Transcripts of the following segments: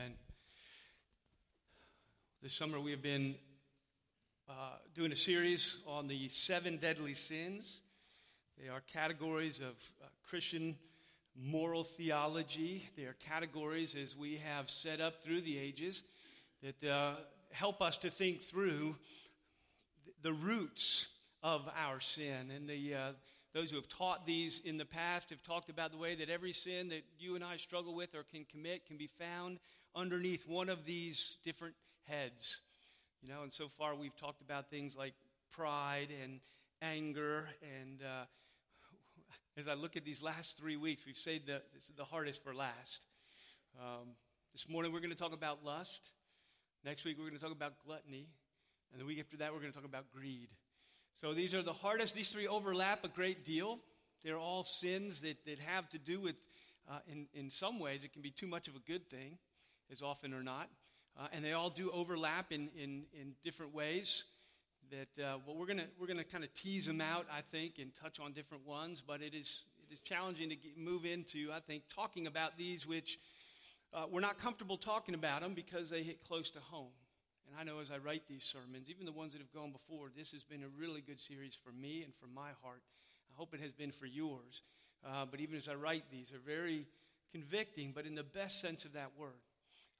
Amen. This summer we have been uh, doing a series on the seven deadly sins. They are categories of uh, Christian moral theology. They are categories, as we have set up through the ages, that uh, help us to think through the roots of our sin and the uh, those who have taught these in the past have talked about the way that every sin that you and I struggle with or can commit can be found underneath one of these different heads. You know, and so far we've talked about things like pride and anger. And uh, as I look at these last three weeks, we've saved the, the hardest for last. Um, this morning we're going to talk about lust. Next week we're going to talk about gluttony. And the week after that we're going to talk about greed. So these are the hardest. These three overlap a great deal. They're all sins that, that have to do with, uh, in, in some ways, it can be too much of a good thing, as often or not. Uh, and they all do overlap in, in, in different ways. That uh, well, we're gonna we're gonna kind of tease them out, I think, and touch on different ones. But it is it is challenging to get, move into, I think, talking about these which uh, we're not comfortable talking about them because they hit close to home. And I know as I write these sermons, even the ones that have gone before, this has been a really good series for me and for my heart. I hope it has been for yours. Uh, but even as I write these, they're very convicting, but in the best sense of that word.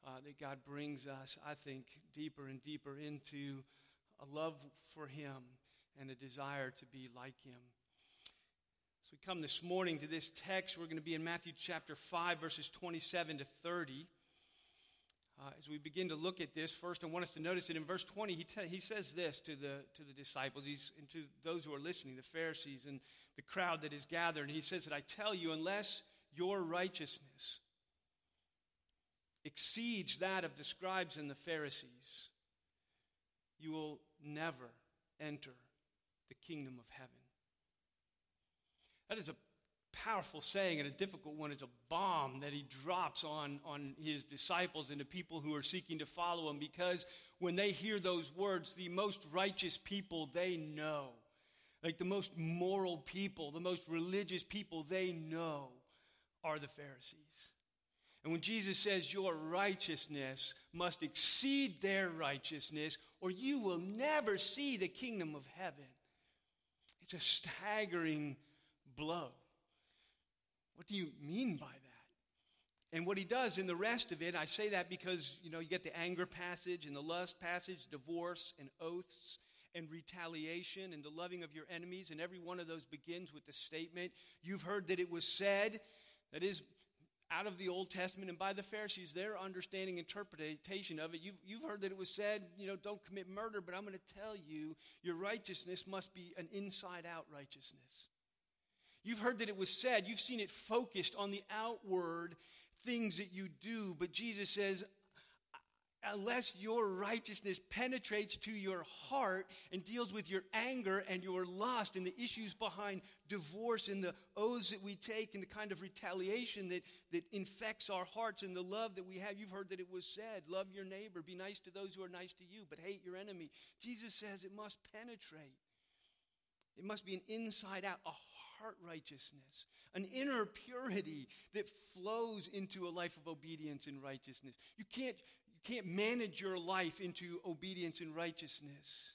Uh, that God brings us, I think, deeper and deeper into a love for Him and a desire to be like Him. So we come this morning to this text. We're going to be in Matthew chapter 5, verses 27 to 30. Uh, as we begin to look at this, first I want us to notice that in verse 20, he, te- he says this to the, to the disciples he's, and to those who are listening, the Pharisees and the crowd that is gathered. And he says that I tell you, unless your righteousness exceeds that of the scribes and the Pharisees, you will never enter the kingdom of heaven. That is a powerful saying and a difficult one. It's a bomb that he drops on, on his disciples and the people who are seeking to follow him because when they hear those words, the most righteous people they know, like the most moral people, the most religious people they know, are the Pharisees. And when Jesus says your righteousness must exceed their righteousness, or you will never see the kingdom of heaven, it's a staggering blow. What do you mean by that? And what he does in the rest of it, I say that because, you know, you get the anger passage and the lust passage, divorce and oaths and retaliation and the loving of your enemies. And every one of those begins with the statement, You've heard that it was said, that is, out of the Old Testament and by the Pharisees, their understanding, interpretation of it. You've, you've heard that it was said, you know, don't commit murder, but I'm going to tell you, your righteousness must be an inside out righteousness. You've heard that it was said, you've seen it focused on the outward things that you do, but Jesus says, unless your righteousness penetrates to your heart and deals with your anger and your lust and the issues behind divorce and the oaths that we take and the kind of retaliation that, that infects our hearts and the love that we have. You've heard that it was said, love your neighbor, be nice to those who are nice to you, but hate your enemy. Jesus says it must penetrate. It must be an inside out, a heart righteousness, an inner purity that flows into a life of obedience and righteousness. You can't, can't manage your life into obedience and righteousness.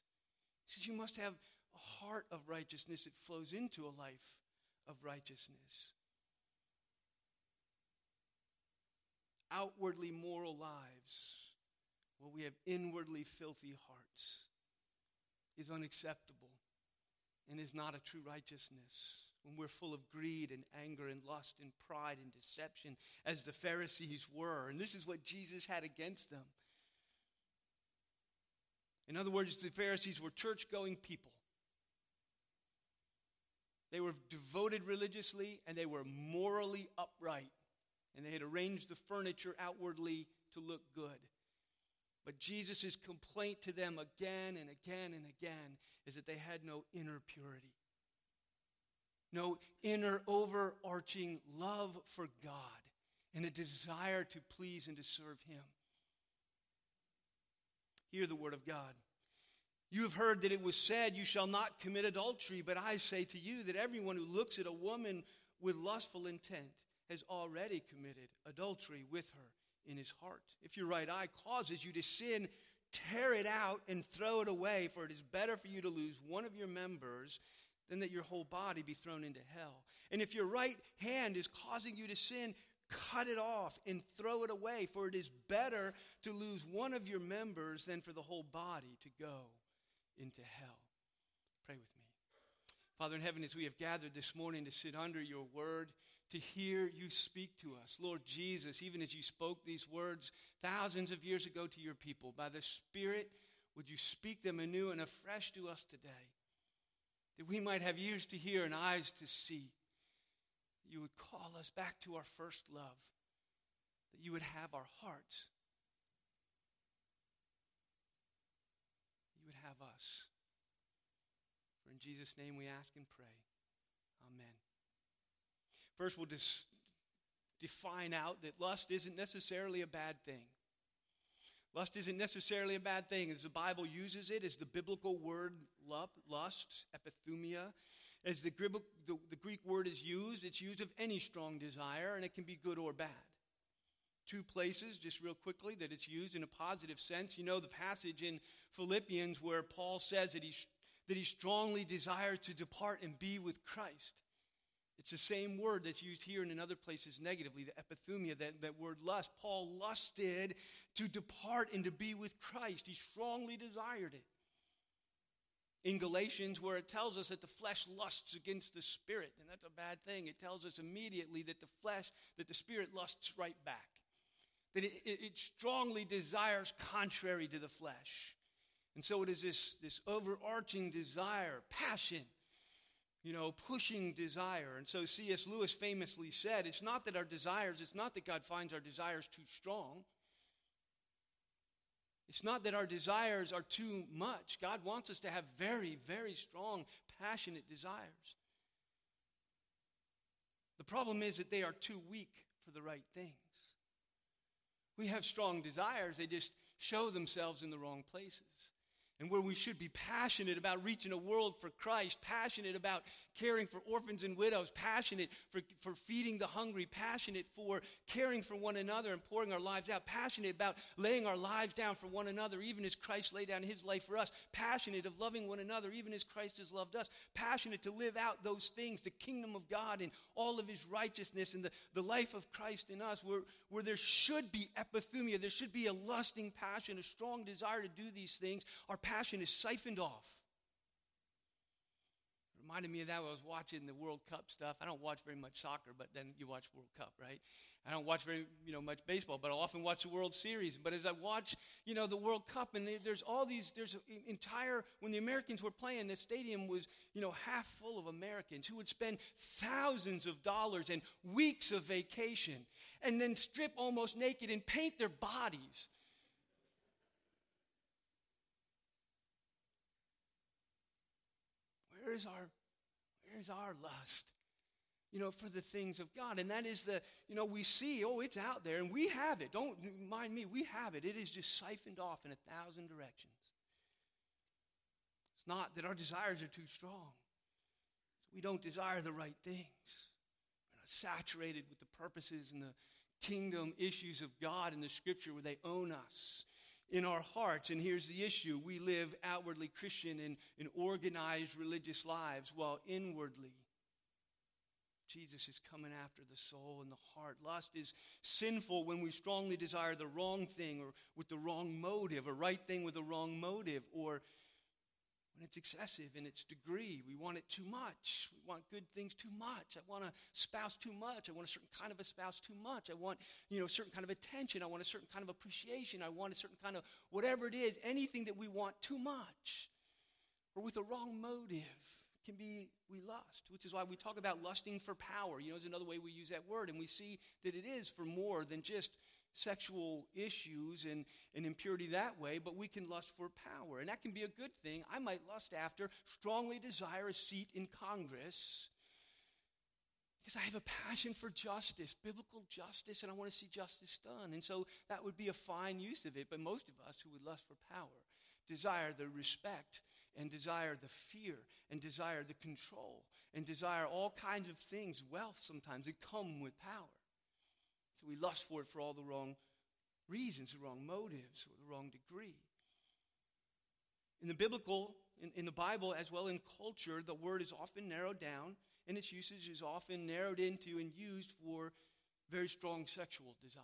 He says you must have a heart of righteousness that flows into a life of righteousness. Outwardly moral lives, while we have inwardly filthy hearts, is unacceptable and is not a true righteousness. When we're full of greed and anger and lust and pride and deception, as the Pharisees were. And this is what Jesus had against them. In other words, the Pharisees were church going people. They were devoted religiously and they were morally upright. And they had arranged the furniture outwardly to look good. But Jesus' complaint to them again and again and again is that they had no inner purity, no inner overarching love for God, and a desire to please and to serve Him. Hear the word of God. You have heard that it was said, You shall not commit adultery, but I say to you that everyone who looks at a woman with lustful intent has already committed adultery with her in his heart. If your right eye causes you to sin, tear it out and throw it away, for it is better for you to lose one of your members than that your whole body be thrown into hell. And if your right hand is causing you to sin, cut it off and throw it away, for it is better to lose one of your members than for the whole body to go into hell. Pray with me. Father in heaven, as we have gathered this morning to sit under your word, to hear you speak to us. Lord Jesus, even as you spoke these words thousands of years ago to your people, by the Spirit, would you speak them anew and afresh to us today? That we might have ears to hear and eyes to see. You would call us back to our first love. That you would have our hearts. You would have us. For in Jesus' name we ask and pray. Amen. First, we'll just define out that lust isn't necessarily a bad thing. Lust isn't necessarily a bad thing. As the Bible uses it, as the biblical word lust, epithumia, as the, Greek word is used, it's used of any strong desire, and it can be good or bad. Two places, just real quickly, that it's used in a positive sense. You know the passage in Philippians where Paul says that he, that he strongly desires to depart and be with Christ. It's the same word that's used here and in other places negatively, the epithumia, that, that word lust. Paul lusted to depart and to be with Christ. He strongly desired it. In Galatians, where it tells us that the flesh lusts against the spirit, and that's a bad thing, it tells us immediately that the flesh, that the spirit lusts right back. That it, it, it strongly desires contrary to the flesh. And so it is this, this overarching desire, passion, you know, pushing desire. And so C.S. Lewis famously said, it's not that our desires, it's not that God finds our desires too strong. It's not that our desires are too much. God wants us to have very, very strong, passionate desires. The problem is that they are too weak for the right things. We have strong desires, they just show themselves in the wrong places and where we should be passionate about reaching a world for Christ, passionate about caring for orphans and widows, passionate for, for feeding the hungry, passionate for caring for one another and pouring our lives out, passionate about laying our lives down for one another, even as Christ laid down his life for us, passionate of loving one another, even as Christ has loved us, passionate to live out those things, the kingdom of God and all of his righteousness and the, the life of Christ in us, where, where there should be epithumia, there should be a lusting passion, a strong desire to do these things. Our passion is siphoned off. Reminded me of that when I was watching the World Cup stuff. I don't watch very much soccer, but then you watch World Cup, right? I don't watch very you know much baseball, but I often watch the World Series. But as I watch you know the World Cup, and there's all these there's entire when the Americans were playing, the stadium was you know half full of Americans who would spend thousands of dollars and weeks of vacation, and then strip almost naked and paint their bodies where's our where's our lust? You know, for the things of God. And that is the, you know, we see, oh, it's out there and we have it. Don't mind me, we have it. It is just siphoned off in a thousand directions. It's not that our desires are too strong. We don't desire the right things. We're not saturated with the purposes and the kingdom issues of God in the scripture where they own us in our hearts. And here's the issue we live outwardly Christian and, organized religious lives, while inwardly, Jesus is coming after the soul and the heart. Lust is sinful when we strongly desire the wrong thing or with the wrong motive, a right thing with a wrong motive, or when it's excessive in its degree. We want it too much. We want good things too much. I want a spouse too much. I want a certain kind of a spouse too much. I want, you know, a certain kind of attention. I want a certain kind of appreciation. I want a certain kind of whatever it is, anything that we want too much or with a wrong motive can be we lust, which is why we talk about lusting for power. You know, is another way we use that word, and we see that it is for more than just sexual issues and, and impurity that way, but we can lust for power. And that can be a good thing. I might lust after, strongly desire a seat in Congress because I have a passion for justice, biblical justice, and I want to see justice done. And so that would be a fine use of it. But most of us who would lust for power desire the respect and desire the fear and desire the control and desire all kinds of things, wealth sometimes, that come with power we lust for it for all the wrong reasons, the wrong motives, or the wrong degree. In the biblical, in, in the Bible, as well in culture, the word is often narrowed down and its usage is often narrowed into and used for very strong sexual desire.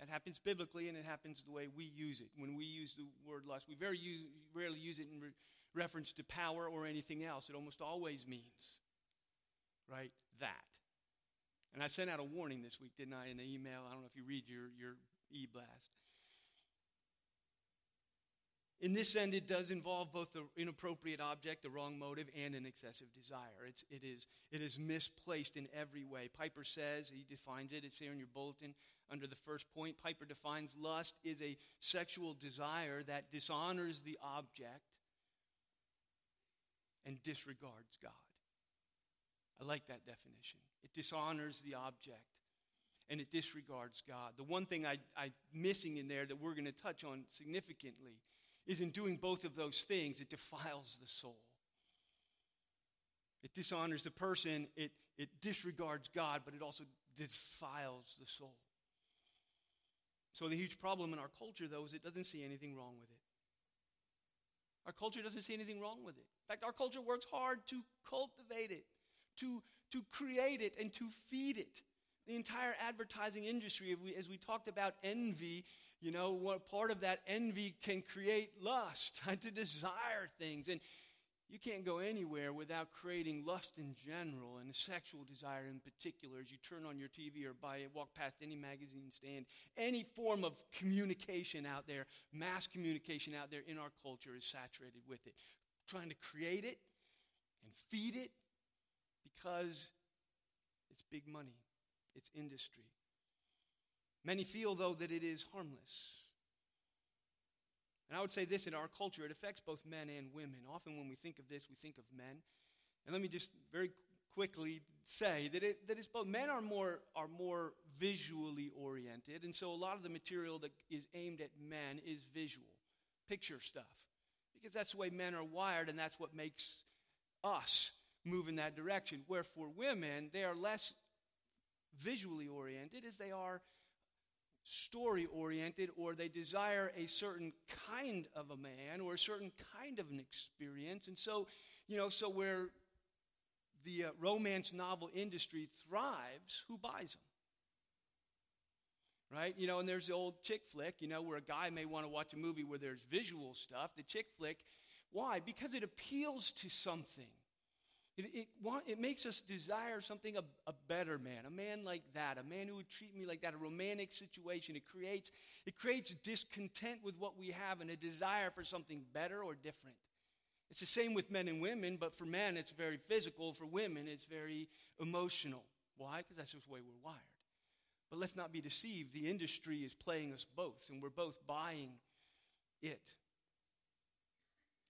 That happens biblically, and it happens the way we use it. When we use the word lust, we very use, rarely use it in re- reference to power or anything else. It almost always means, right, that. And I sent out a warning this week, didn't I, in the email? I don't know if you read your, your e blast. In this end, it does involve both the inappropriate object, the wrong motive, and an excessive desire. It's, it, is, it is misplaced in every way. Piper says, he defines it, it's here in your bulletin under the first point. Piper defines lust is a sexual desire that dishonors the object and disregards God. I like that definition. It dishonors the object and it disregards God. The one thing I, I'm missing in there that we're going to touch on significantly is in doing both of those things, it defiles the soul. It dishonors the person, it, it disregards God, but it also defiles the soul. So, the huge problem in our culture, though, is it doesn't see anything wrong with it. Our culture doesn't see anything wrong with it. In fact, our culture works hard to cultivate it, to, to create it, and to feed it. The entire advertising industry, as we talked about envy, you know, what part of that envy can create lust, to desire things. And you can't go anywhere without creating lust in general and sexual desire in particular as you turn on your TV or buy, walk past any magazine stand. Any form of communication out there, mass communication out there in our culture is saturated with it. Trying to create it and feed it because it's big money. It's industry. Many feel, though, that it is harmless. And I would say this in our culture, it affects both men and women. Often when we think of this, we think of men. And let me just very quickly say that, it, that it's both men are more, are more visually oriented. And so a lot of the material that is aimed at men is visual, picture stuff. Because that's the way men are wired, and that's what makes us move in that direction. Where for women, they are less visually oriented as they are story oriented or they desire a certain kind of a man or a certain kind of an experience. And so, you know, so where the uh, romance novel industry thrives, who buys them? Right? You know, and there's the old chick flick, you know, where a guy may want to watch a movie where there's visual stuff. The chick flick, why? Because it appeals to something. It, it, it makes us desire something, a, a better man, a man like that, a man who would treat me like that, a romantic situation. It creates, it creates discontent with what we have and a desire for something better or different. It's the same with men and women, but for men it's very physical. For women it's very emotional. Why? Because that's just the way we're wired. But let's not be deceived. The industry is playing us both, and we're both buying it.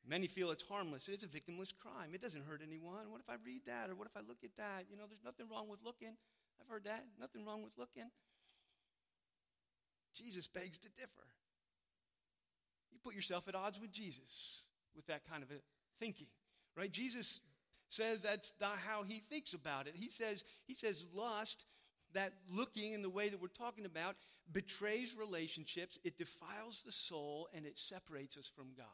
Many feel it's harmless. It's a victimless crime. It doesn't hurt anyone. What if I read that? Or what if I look at that? You know, there's nothing wrong with looking. I've heard that. Nothing wrong with looking. Jesus begs to differ. You put yourself at odds with Jesus with that kind of a thinking, right? Jesus says that's not how he thinks about it. He says, he says lust, that looking in the way that we're talking about, betrays relationships, it defiles the soul, and it separates us from God.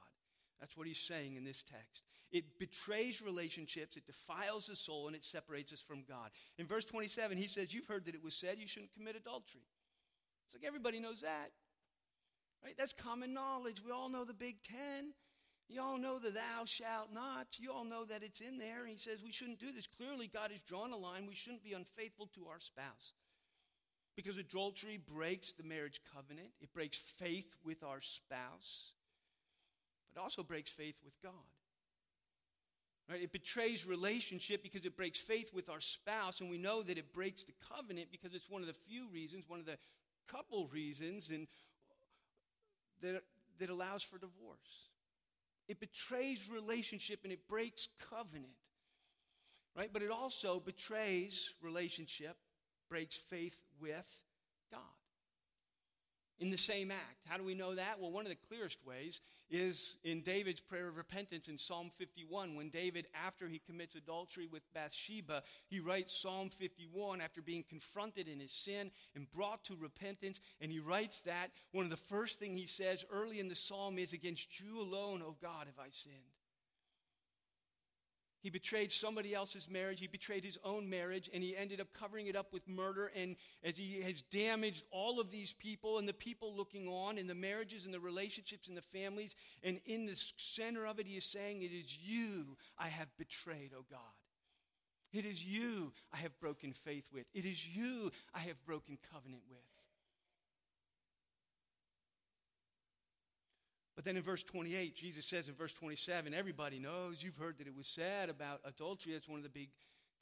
That's what he's saying in this text. It betrays relationships, it defiles the soul, and it separates us from God. In verse 27, he says, You've heard that it was said you shouldn't commit adultery. It's like everybody knows that. Right? That's common knowledge. We all know the Big Ten. You all know the thou shalt not. You all know that it's in there. And he says we shouldn't do this. Clearly, God has drawn a line. We shouldn't be unfaithful to our spouse. Because adultery breaks the marriage covenant, it breaks faith with our spouse but also breaks faith with God. Right? It betrays relationship because it breaks faith with our spouse, and we know that it breaks the covenant because it's one of the few reasons, one of the couple reasons, and that, that allows for divorce. It betrays relationship and it breaks covenant. Right? But it also betrays relationship, breaks faith with God. In the same act. How do we know that? Well, one of the clearest ways is in David's prayer of repentance in Psalm 51. When David, after he commits adultery with Bathsheba, he writes Psalm 51 after being confronted in his sin and brought to repentance. And he writes that one of the first things he says early in the psalm is, Against you alone, O God, have I sinned. He betrayed somebody else's marriage. He betrayed his own marriage, and he ended up covering it up with murder. And as he has damaged all of these people and the people looking on, and the marriages and the relationships and the families, and in the center of it, he is saying, It is you I have betrayed, O God. It is you I have broken faith with. It is you I have broken covenant with. But then in verse 28, Jesus says in verse 27, everybody knows, you've heard that it was said about adultery. That's one of the big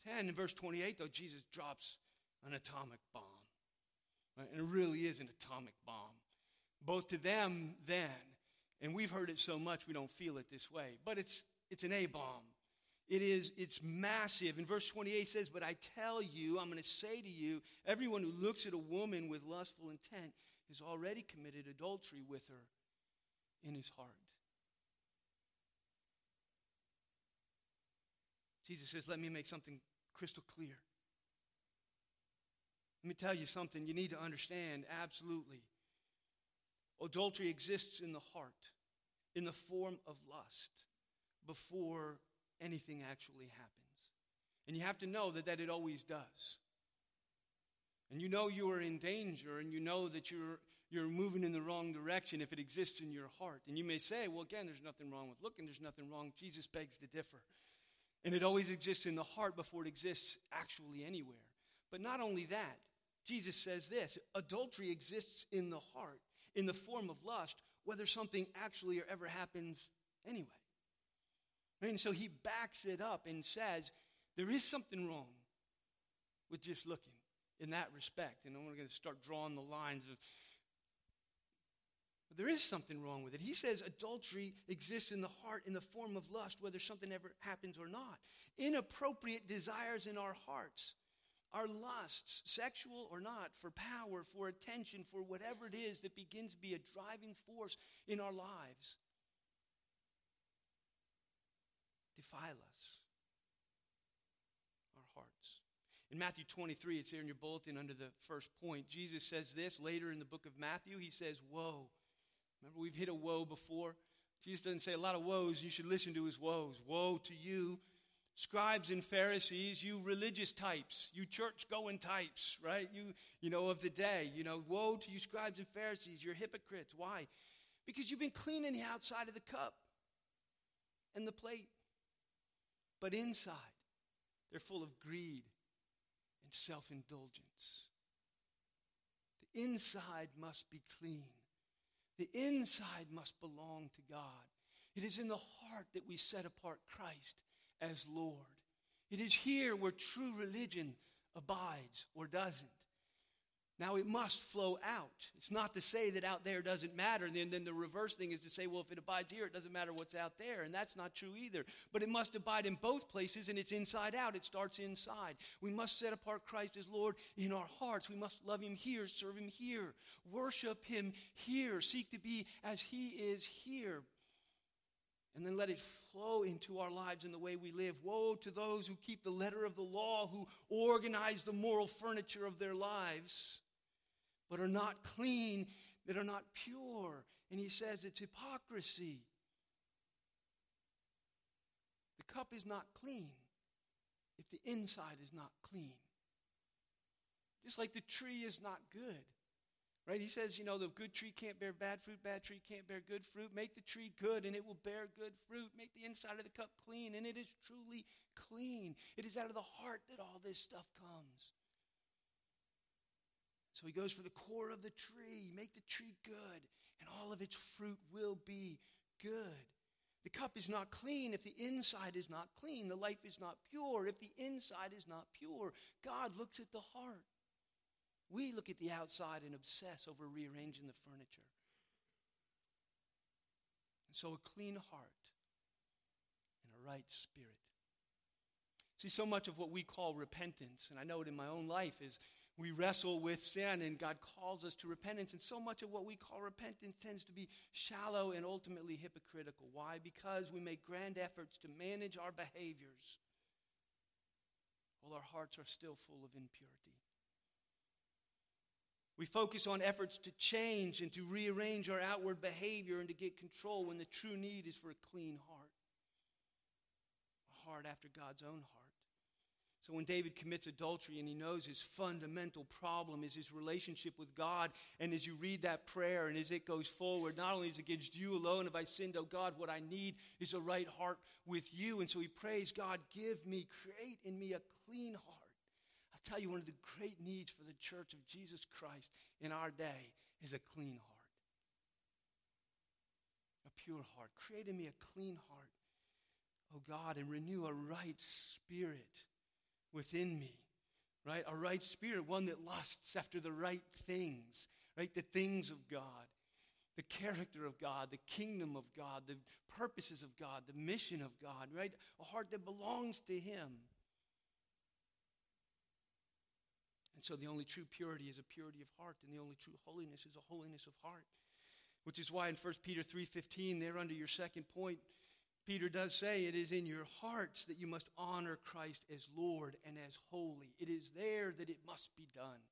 10. In verse 28, though, Jesus drops an atomic bomb. Right? And it really is an atomic bomb. Both to them then, and we've heard it so much we don't feel it this way, but it's, it's an A bomb. It is, it's massive. In verse 28 says, But I tell you, I'm going to say to you, everyone who looks at a woman with lustful intent has already committed adultery with her in his heart. Jesus says, Let me make something crystal clear. Let me tell you something you need to understand absolutely. Adultery exists in the heart, in the form of lust, before anything actually happens. And you have to know that, that it always does. And you know you are in danger, and you know that you're you're moving in the wrong direction if it exists in your heart. And you may say, well, again, there's nothing wrong with looking, there's nothing wrong. Jesus begs to differ. And it always exists in the heart before it exists actually anywhere. But not only that, Jesus says this adultery exists in the heart, in the form of lust, whether something actually or ever happens anyway. And so he backs it up and says, there is something wrong with just looking in that respect. And I'm going to start drawing the lines of there is something wrong with it. He says adultery exists in the heart in the form of lust, whether something ever happens or not. Inappropriate desires in our hearts, our lusts, sexual or not, for power, for attention, for whatever it is that begins to be a driving force in our lives, defile us, our hearts. In Matthew 23, it's there in your bulletin under the first point. Jesus says this later in the book of Matthew. He says, Woe Remember, we've hit a woe before. Jesus doesn't say a lot of woes. You should listen to his woes. Woe to you, scribes and Pharisees, you religious types, you church going types, right? You, you know, of the day. You know, woe to you, scribes and Pharisees, you're hypocrites. Why? Because you've been cleaning the outside of the cup and the plate. But inside, they're full of greed and self indulgence. The inside must be clean. The inside must belong to God. It is in the heart that we set apart Christ as Lord. It is here where true religion abides or doesn't. Now, it must flow out. It's not to say that out there doesn't matter. And then, then the reverse thing is to say, well, if it abides here, it doesn't matter what's out there. And that's not true either. But it must abide in both places, and it's inside out. It starts inside. We must set apart Christ as Lord in our hearts. We must love Him here, serve Him here, worship Him here, seek to be as He is here. And then let it flow into our lives in the way we live. Woe to those who keep the letter of the law, who organize the moral furniture of their lives but are not clean, that are not pure. And he says it's hypocrisy. The cup is not clean if the inside is not clean. Just like the tree is not good. Right? He says, you know, the good tree can't bear bad fruit, bad tree can't bear good fruit. Make the tree good and it will bear good fruit. Make the inside of the cup clean and it is truly clean. It is out of the heart that all this stuff comes. So he goes for the core of the tree. Make the tree good, and all of its fruit will be good. The cup is not clean if the inside is not clean. The life is not pure if the inside is not pure. God looks at the heart. We look at the outside and obsess over rearranging the furniture. And so, a clean heart and a right spirit. See, so much of what we call repentance, and I know it in my own life, is we wrestle with sin and God calls us to repentance. And so much of what we call repentance tends to be shallow and ultimately hypocritical. Why? Because we make grand efforts to manage our behaviors while our hearts are still full of impurity. We focus on efforts to change and to rearrange our outward behavior and to get control when the true need is for a clean heart. A heart after God's own heart. So when David commits adultery and he knows his fundamental problem is his relationship with God, and as you read that prayer and as it goes forward, not only is it against you alone have I sinned, oh God, what I need is a right heart with you. And so he prays, God, give me, create in me a clean heart. I'll tell you, one of the great needs for the church of Jesus Christ in our day is a clean heart. A pure heart. Create in me a clean heart, oh God, and renew a right spirit within me, right? A right spirit, one that lusts after the right things, right? The things of God, the character of God, the kingdom of God, the purposes of God, the mission of God, right? A heart that belongs to Him. And so the only true purity is a purity of heart, and the only true holiness is a holiness of heart. Which is why in 1 Peter 3:15, there under your second point, Peter does say it is in your hearts that you must honor Christ as Lord and as holy. It is there that it must be done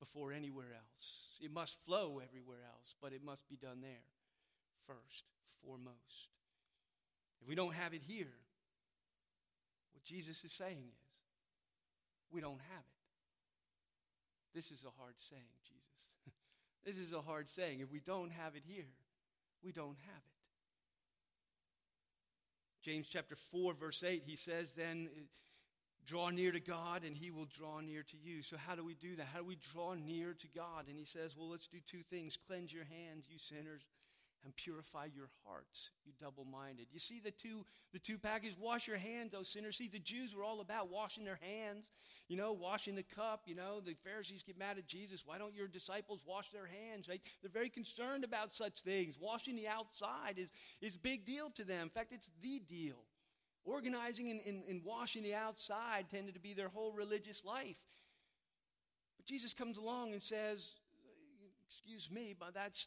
before anywhere else. It must flow everywhere else, but it must be done there first, foremost. If we don't have it here, what Jesus is saying is, we don't have it. This is a hard saying, Jesus. this is a hard saying. If we don't have it here, we don't have it. James chapter 4, verse 8, he says, Then uh, draw near to God and he will draw near to you. So, how do we do that? How do we draw near to God? And he says, Well, let's do two things cleanse your hands, you sinners, and purify your hearts, you double minded. You see the two, the two packages? Wash your hands, those sinners. See, the Jews were all about washing their hands, you know, washing the cup. You know, the Pharisees get mad at Jesus. Why don't your disciples wash their hands? Right? They're very concerned about such things. Washing the outside is, is big deal to them. In fact, it's the deal. Organizing and, and, and washing the outside tended to be their whole religious life. But Jesus comes along and says, Excuse me, but that's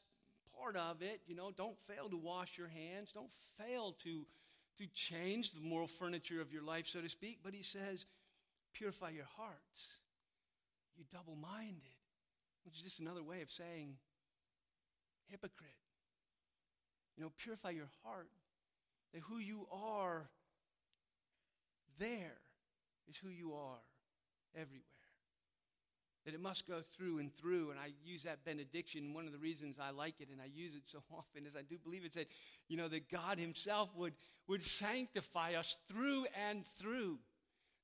part of it. You know, don't fail to wash your hands. Don't fail to, to change the moral furniture of your life, so to speak. But he says, purify your hearts. You double minded, which is just another way of saying hypocrite. You know, purify your heart. That who you are there is who you are everywhere that it must go through and through. And I use that benediction. One of the reasons I like it and I use it so often is I do believe it said, you know, that God Himself would, would sanctify us through and through.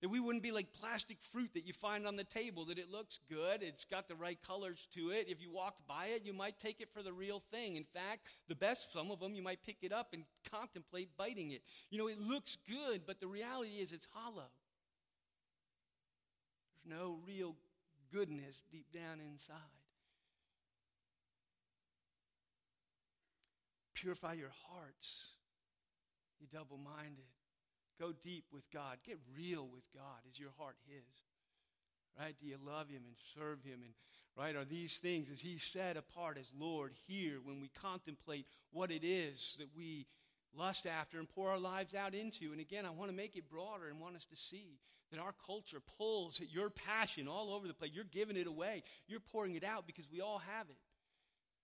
That we wouldn't be like plastic fruit that you find on the table, that it looks good, it's got the right colors to it. If you walked by it, you might take it for the real thing. In fact, the best, some of them, you might pick it up and contemplate biting it. You know, it looks good, but the reality is it's hollow. There's no real goodness deep down inside. Purify your hearts, you double minded. Go deep with God. Get real with God. Is your heart His? Right? Do you love Him and serve Him? And right, are these things, as He set apart as Lord here when we contemplate what it is that we lust after and pour our lives out into? And again, I want to make it broader and want us to see that our culture pulls at your passion all over the place. You're giving it away. You're pouring it out because we all have it.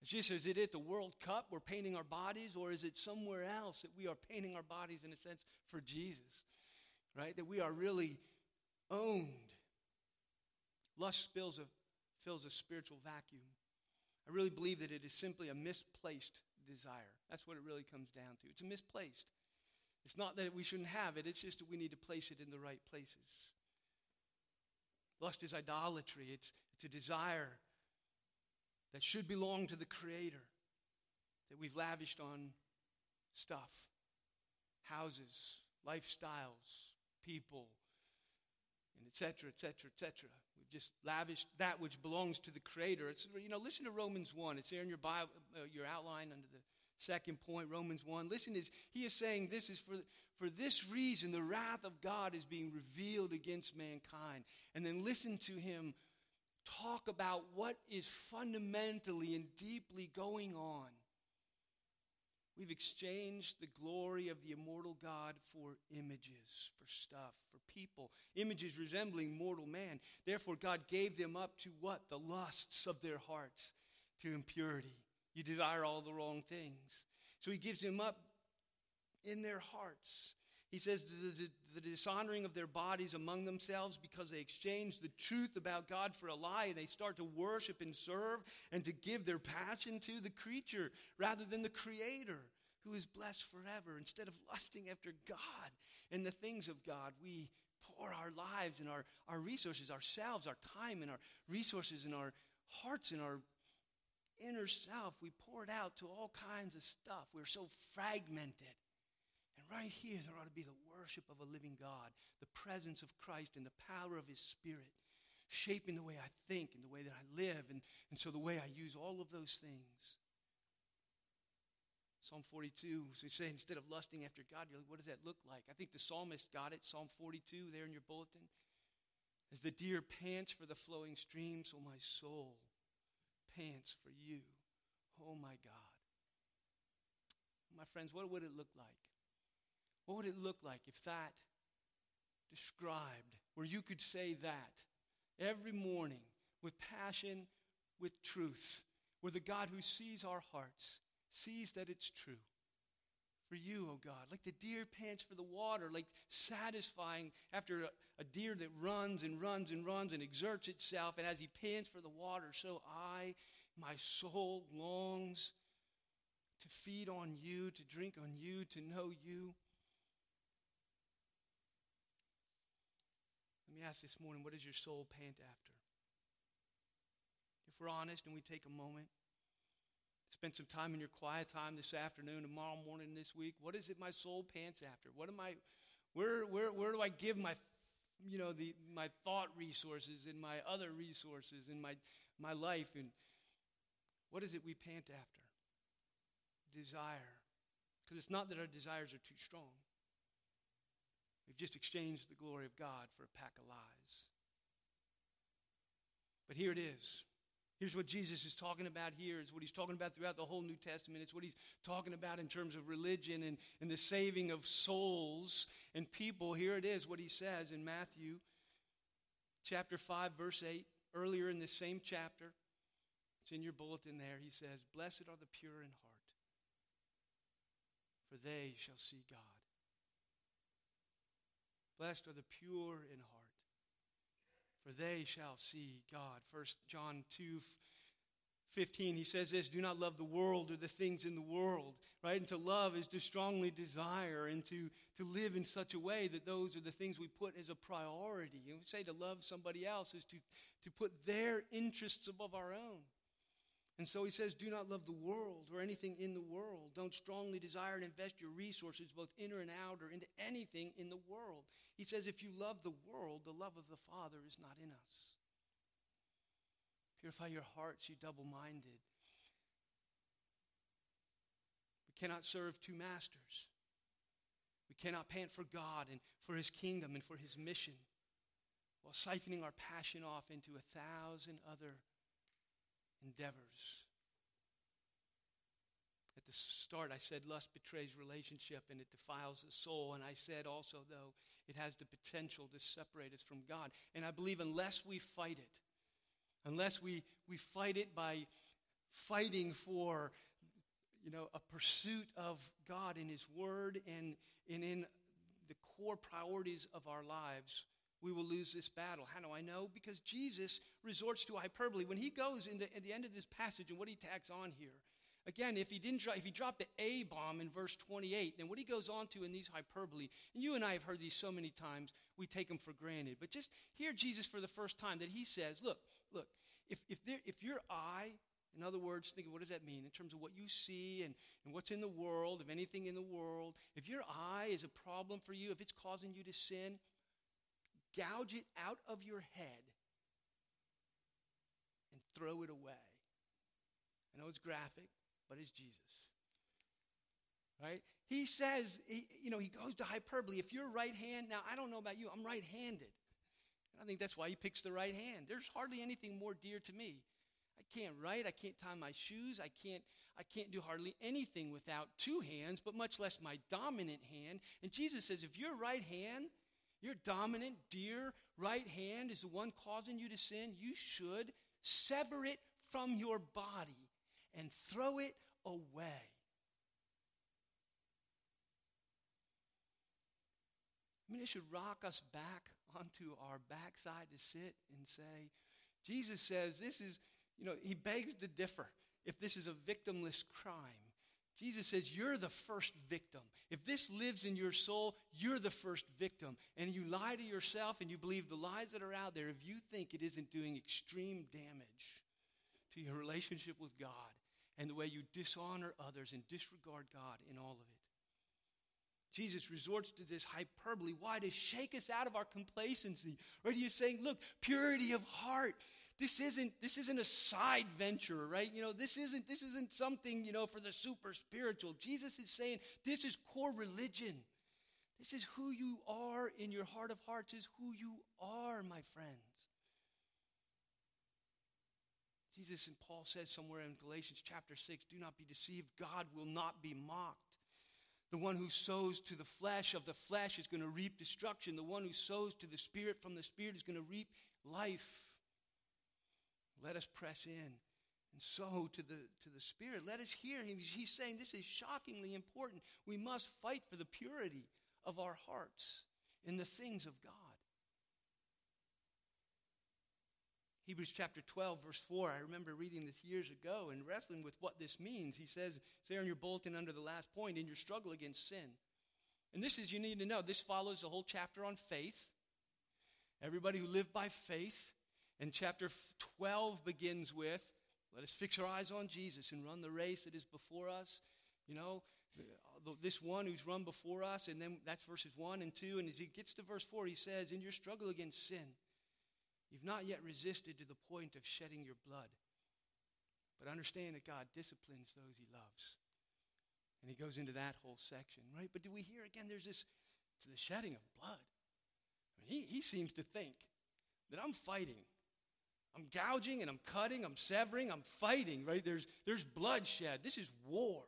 It's just, is it at the World Cup we're painting our bodies, or is it somewhere else that we are painting our bodies in a sense for Jesus? Right? That we are really owned. Lust spills a, fills a spiritual vacuum. I really believe that it is simply a misplaced desire. That's what it really comes down to. It's a misplaced. It's not that we shouldn't have it, it's just that we need to place it in the right places. Lust is idolatry, it's, it's a desire that should belong to the Creator that we've lavished on stuff, houses, lifestyles, people, and etc., etc., etc. We've just lavished that which belongs to the Creator. It's, you know, listen to Romans 1. It's there in your, Bible, uh, your outline under the Second point, Romans 1. Listen, is he is saying this is for, for this reason the wrath of God is being revealed against mankind. And then listen to him talk about what is fundamentally and deeply going on. We've exchanged the glory of the immortal God for images, for stuff, for people, images resembling mortal man. Therefore, God gave them up to what? The lusts of their hearts, to impurity. You desire all the wrong things. So he gives them up in their hearts. He says the, the, the, dishonoring of their bodies among themselves because they exchange the truth about God for a lie and they start to worship and serve and to give their passion to the creature rather than the creator who is blessed forever. Instead of lusting after God and the things of God, we pour our lives and our, our resources, ourselves, our time and our resources and our hearts and our inner self, we pour it out to all kinds of stuff. We're so fragmented. And right here, there ought to be the worship of a living God, the presence of Christ and the power of His Spirit, shaping the way I think and the way that I live, and, and so the way I use all of those things. Psalm 42, so you say instead of lusting after God, you're like, what does that look like? I think the psalmist got it, Psalm 42 there in your bulletin. As the deer pants for the flowing stream, so my soul pants for you. Oh my God. My friends, what would it look like? What would it look like if that described, where you could say that every morning with passion, with truth, where the God who sees our hearts sees that it's true? For you, oh God, like the deer pants for the water, like satisfying after a, a deer that runs and runs and runs and exerts itself, and as he pants for the water, so I, my soul, longs to feed on you, to drink on you, to know you. Let me ask this morning what does your soul pant after? If we're honest and we take a moment, spend some time in your quiet time this afternoon, tomorrow morning, this week, what is it my soul pants after? What am I, where, where, where do I give my, you know, the, my thought resources and my other resources and my, my life? And what is it we pant after? Desire. Because it's not that our desires are too strong. We've just exchanged the glory of God for a pack of lies. But here it is. Here's what Jesus is talking about here. It's what he's talking about throughout the whole New Testament. It's what he's talking about in terms of religion and, and the saving of souls and people. Here it is, what he says in Matthew chapter 5, verse 8. Earlier in this same chapter, it's in your bulletin there. He says, Blessed are the pure in heart, for they shall see God. Blessed are the pure in heart, for they shall see God. First John 2 15, he says this Do not love the world or the things in the world, right? And to love is to strongly desire and to, to live in such a way that those are the things we put as a priority. And we say to love somebody else is to, to put their interests above our own. And so he says, Do not love the world or anything in the world. Don't strongly desire to invest your resources, both inner and outer, into anything in the world. He says, If you love the world, the love of the Father is not in us. Purify your hearts, you double minded. We cannot serve two masters. We cannot pant for God and for his kingdom and for his mission while siphoning our passion off into a thousand other endeavors. At the start, I said lust betrays relationship and it defiles the soul. And I said also, though, it has the potential to separate us from God. And I believe unless we fight it, unless we, we fight it by fighting for you know, a pursuit of God in His Word and, and in the core priorities of our lives, we will lose this battle. How do I know? Because Jesus resorts to hyperbole. When he goes into, at the end of this passage and what he tacks on here, again, if he didn't if he dropped the A bomb in verse 28, then what he goes on to in these hyperbole, and you and I have heard these so many times, we take them for granted. But just hear Jesus for the first time that he says, look, look, if, if, there, if your eye, in other words, think of what does that mean in terms of what you see and, and what's in the world, if anything in the world, if your eye is a problem for you, if it's causing you to sin, gouge it out of your head and throw it away. I know it's graphic, but it's Jesus. Right? He says, he, you know, he goes to hyperbole. If you're right hand, now I don't know about you, I'm right handed. I think that's why he picks the right hand. There's hardly anything more dear to me. I can't write, I can't tie my shoes, I can't I can't do hardly anything without two hands, but much less my dominant hand. And Jesus says if your right hand, your dominant, dear right hand is the one causing you to sin, you should sever it from your body and throw it away. I mean, it should rock us back onto our backside to sit and say, Jesus says this is, you know, he begs to differ if this is a victimless crime. Jesus says, You're the first victim. If this lives in your soul, you're the first victim. And you lie to yourself and you believe the lies that are out there if you think it isn't doing extreme damage to your relationship with God and the way you dishonor others and disregard God in all of it. Jesus resorts to this hyperbole. Why? To shake us out of our complacency. Right? He's saying, look, purity of heart. This isn't, this isn't a side venture, right? You know, this isn't, this isn't something, you know, for the super spiritual. Jesus is saying this is core religion. This is who you are in your heart of hearts, is who you are, my friends. Jesus and Paul says somewhere in Galatians chapter 6 do not be deceived. God will not be mocked. The one who sows to the flesh of the flesh is going to reap destruction. The one who sows to the spirit from the spirit is going to reap life. Let us press in and sow to the, to the spirit. Let us hear him. He's saying this is shockingly important. We must fight for the purity of our hearts in the things of God. Hebrews chapter 12, verse 4. I remember reading this years ago and wrestling with what this means. He says, there in your bulletin under the last point, in your struggle against sin. And this is, you need to know, this follows the whole chapter on faith. Everybody who lived by faith. And chapter 12 begins with, let us fix our eyes on Jesus and run the race that is before us. You know, this one who's run before us, and then that's verses 1 and 2. And as he gets to verse 4, he says, In your struggle against sin, You've not yet resisted to the point of shedding your blood. But understand that God disciplines those he loves. And he goes into that whole section, right? But do we hear again there's this to the shedding of blood? I mean, he, he seems to think that I'm fighting. I'm gouging and I'm cutting, I'm severing, I'm fighting, right? There's, there's bloodshed. This is war,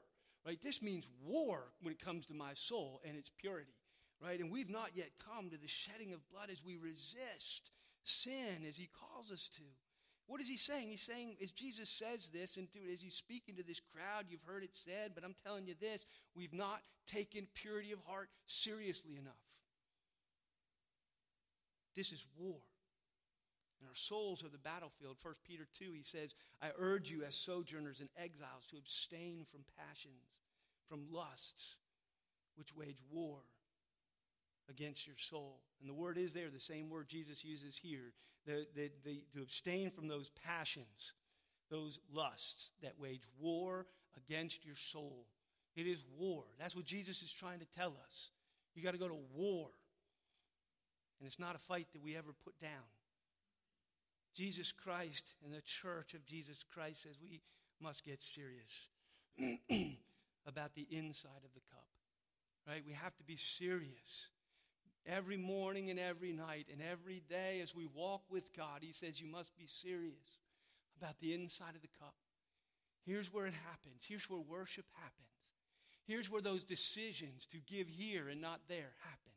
right? This means war when it comes to my soul and its purity, right? And we've not yet come to the shedding of blood as we resist sin as he calls us to. What is he saying? He's saying, as Jesus says this, and as he's speaking to this crowd, you've heard it said, but I'm telling you this we've not taken purity of heart seriously enough. This is war. And our souls are the battlefield. 1 Peter 2, he says, I urge you as sojourners and exiles to abstain from passions, from lusts, which wage war against your soul. And the word is there, the same word Jesus uses here the, the, the, to abstain from those passions, those lusts that wage war against your soul. It is war. That's what Jesus is trying to tell us. You got to go to war. And it's not a fight that we ever put down. Jesus Christ and the church of Jesus Christ says we must get serious about the inside of the cup. Right? We have to be serious every morning and every night and every day as we walk with God. He says you must be serious about the inside of the cup. Here's where it happens. Here's where worship happens. Here's where those decisions to give here and not there happen.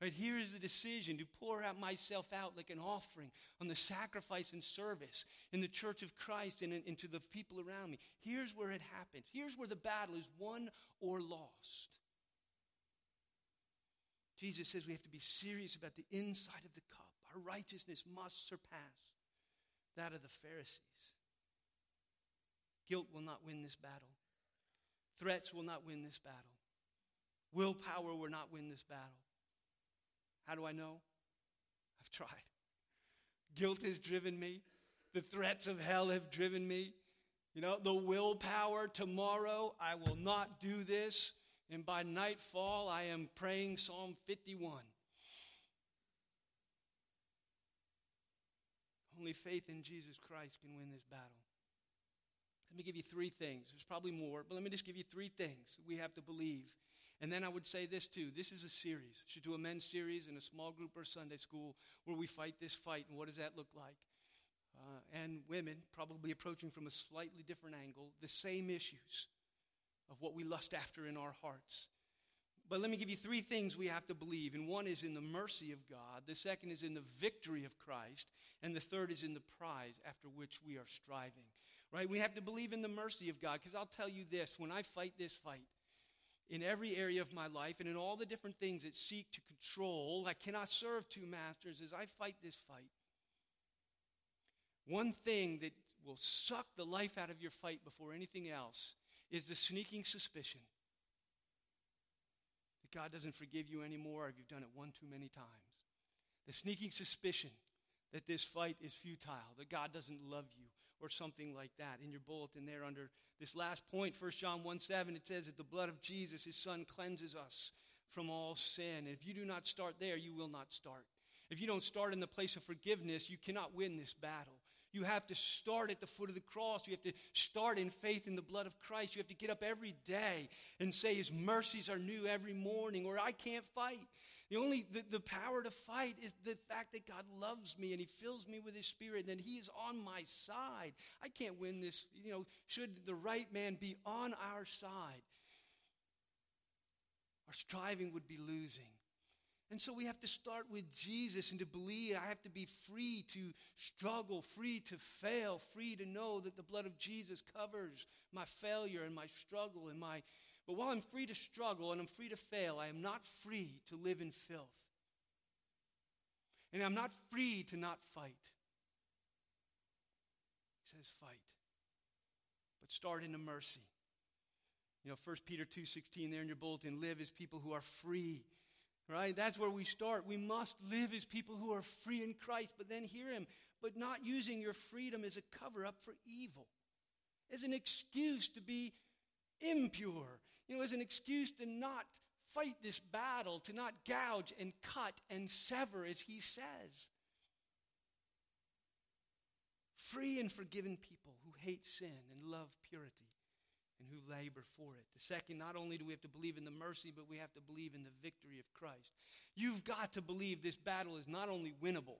Right here is the decision to pour out myself out like an offering on the sacrifice and service in the church of Christ and, into the people around me. Here's where it happens. Here's where the battle is won or lost. Jesus says we have to be serious about the inside of the cup. Our righteousness must surpass that of the Pharisees. Guilt will not win this battle. Threats will not win this battle. Willpower will not win this battle. How do I know? I've tried. Guilt has driven me. The threats of hell have driven me. You know, the willpower tomorrow, I will not do this. And by nightfall, I am praying Psalm 51. Only faith in Jesus Christ can win this battle. Let me give you three things. There's probably more, but let me just give you three things we have to believe And then I would say this too this is a series. Should do a men's series in a small group or Sunday school where we fight this fight. And what does that look like? Uh, and women, probably approaching from a slightly different angle, the same issues of what we lust after in our hearts. But let me give you three things we have to believe. And one is in the mercy of God, the second is in the victory of Christ, and the third is in the prize after which we are striving. Right? We have to believe in the mercy of God because I'll tell you this when I fight this fight, in every area of my life and in all the different things that seek to control, I cannot serve two masters as I fight this fight. One thing that will suck the life out of your fight before anything else is the sneaking suspicion that God doesn't forgive you anymore if you've done it one too many times. The sneaking suspicion that this fight is futile, that God doesn't love you, or something like that. In your bulletin there under this last point, 1 John 1 7, it says that the blood of Jesus, his son, cleanses us from all sin. And if you do not start there, you will not start. If you don't start in the place of forgiveness, you cannot win this battle. You have to start at the foot of the cross. You have to start in faith in the blood of Christ. You have to get up every day and say, His mercies are new every morning, or I can't fight. The only the, the power to fight is the fact that God loves me and He fills me with His Spirit and He is on my side. I can't win this. You know, should the right man be on our side, our striving would be losing. And so we have to start with Jesus and to believe I have to be free to struggle, free to fail, free to know that the blood of Jesus covers my failure and my struggle and my but while I'm free to struggle and I'm free to fail, I am not free to live in filth. And I'm not free to not fight. He says fight. But start in the mercy. You know, 1 Peter 2:16 there in your bulletin, live as people who are free Right? That's where we start. We must live as people who are free in Christ, but then hear Him, but not using your freedom as a cover up for evil, as an excuse to be impure, you know, as an excuse to not fight this battle, to not gouge and cut and sever, as He says. Free and forgiven people who hate sin and love purity and who labor for it. The second, not only do we have to believe in the mercy, but we have to believe in the victory of Christ. You've got to believe this battle is not only winnable,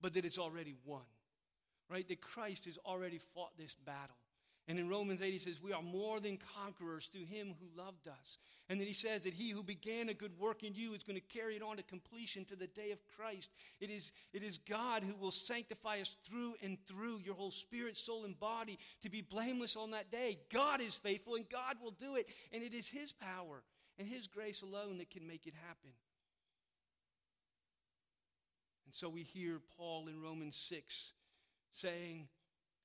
but that it's already won. Right? That Christ has already fought this battle. And in Romans 8, he says, We are more than conquerors through him who loved us. And then he says that he who began a good work in you is going to carry it on to completion to the day of Christ. It is, it is God who will sanctify us through and through, your whole spirit, soul, and body, to be blameless on that day. God is faithful and God will do it. And it is his power and his grace alone that can make it happen. And so we hear Paul in Romans 6 saying,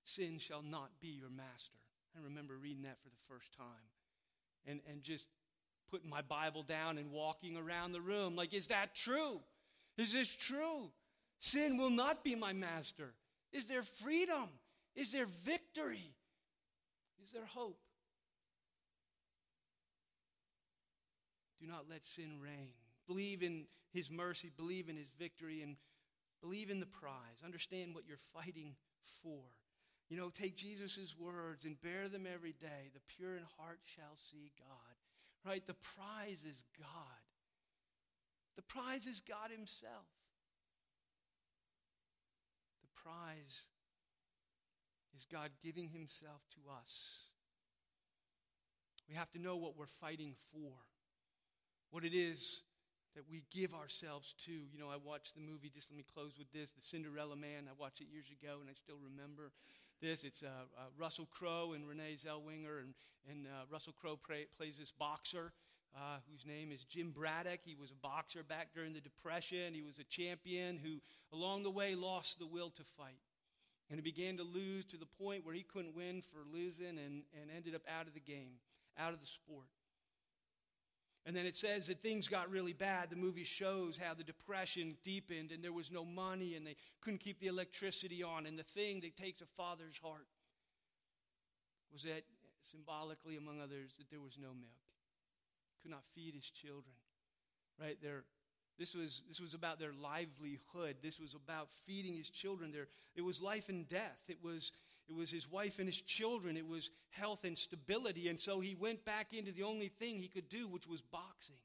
Sin shall not be your master. I remember reading that for the first time and, and just putting my Bible down and walking around the room like, is that true? Is this true? Sin will not be my master. Is there freedom? Is there victory? Is there hope? Do not let sin reign. Believe in his mercy, believe in his victory, and believe in the prize. Understand what you're fighting for. You know, take Jesus' words and bear them every day. The pure in heart shall see God. Right? The prize is God. The prize is God Himself. The prize is God giving Himself to us. We have to know what we're fighting for, what it is that we give ourselves to. You know, I watched the movie, just let me close with this The Cinderella Man. I watched it years ago and I still remember this. It's uh, uh, Russell Crowe and Renee Zellweger, and, and uh, Russell Crowe play, plays this boxer uh, whose name is Jim Braddock. He was a boxer back during the Depression. He was a champion who, along the way, lost the will to fight. And he began to lose to the point where he couldn't win for losing and, and ended up out of the game, out of the sport. And then it says that things got really bad. The movie shows how the depression deepened and there was no money and they couldn't keep the electricity on. And the thing that takes a father's heart was that, symbolically, among others, that there was no milk. Could not feed his children. Right? There, this was, this was about their livelihood. This was about feeding his children. There, it was life and death. It was, it was his wife and his children, it was health and stability. And so he went back into the only thing he could do, which was boxing.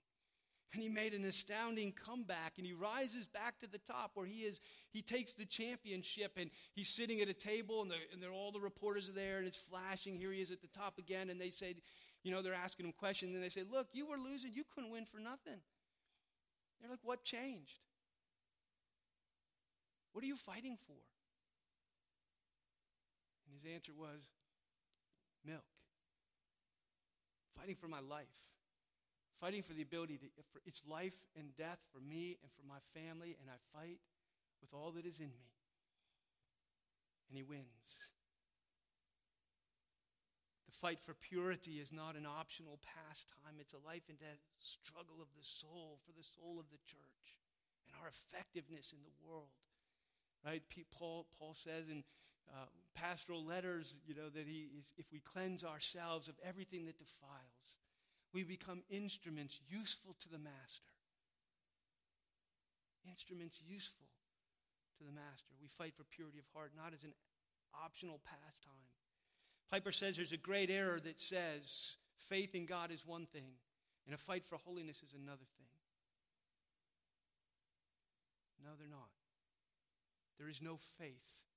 And he made an astounding comeback and he rises back to the top where he is. He takes the championship and he's sitting at a table and, and all the reporters are there and it's flashing. Here he is at the top again. And they say, you know, they're asking him questions and they say, Look, you were losing. You couldn't win for nothing. They're like, What changed? What are you fighting for? And his answer was, Milk. Fighting for my life fighting for the ability to, for, it's life and death for me and for my family, and I fight with all that is in me. And he wins. The fight for purity is not an optional pastime, it's a life and death struggle of the soul for the soul of the church and our effectiveness in the world. Right? Paul, Paul says in uh, pastoral letters, you know, that he if we cleanse ourselves of everything that defiles, we become instruments useful to the master. Instruments useful to the master. We fight for purity of heart, not as an optional pastime. Piper says there's a great error that says faith in God is one thing, and a fight for holiness is another thing. No, they're not. There is no faith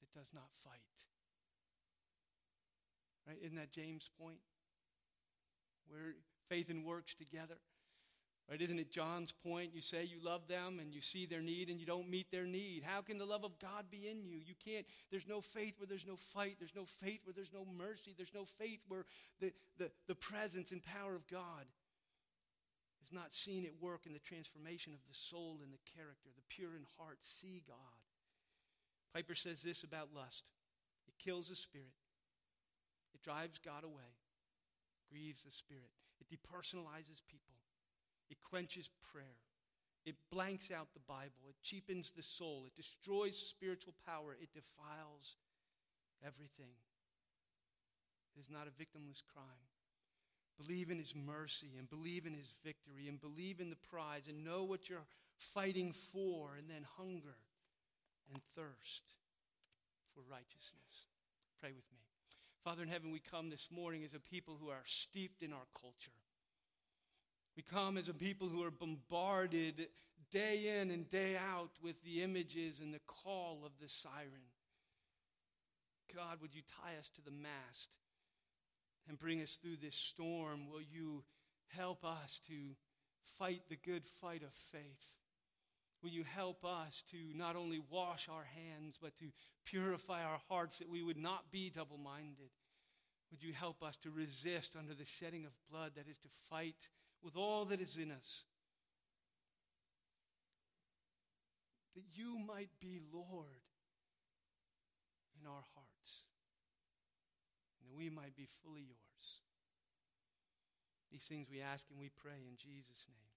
that does not fight. Right? Isn't that James' point? where faith and works together. Right? Isn't it John's point? You say you love them and you see their need and you don't meet their need. How can the love of God be in you? You can't, there's no faith where there's no fight. There's no faith where there's no mercy. There's no faith where the, the, the presence and power of God is not seen at work in the transformation of the soul and the character. The pure in heart see God. Piper says this about lust it kills the spirit, it drives God away grieves the Spirit. It depersonalizes people. It quenches prayer. It blanks out the Bible. It cheapens the soul. It destroys spiritual power. It defiles everything. It is not a victimless crime. Believe in his mercy and believe in his victory and believe in the prize and know what you're fighting for and then hunger and thirst for righteousness. Pray with me. Father in heaven, we come this morning as a people who are steeped in our culture. We come as a people who are bombarded day in and day out with the images and the call of the siren. God, would you tie us to the mast and bring us through this storm? Will you help us to fight the good fight of faith? Will you help us to not only wash our hands, but to purify our hearts that we would not be double minded? Would you help us to resist under the shedding of blood, that is, to fight with all that is in us? That you might be Lord in our hearts, and that we might be fully yours. These things we ask and we pray in Jesus' name.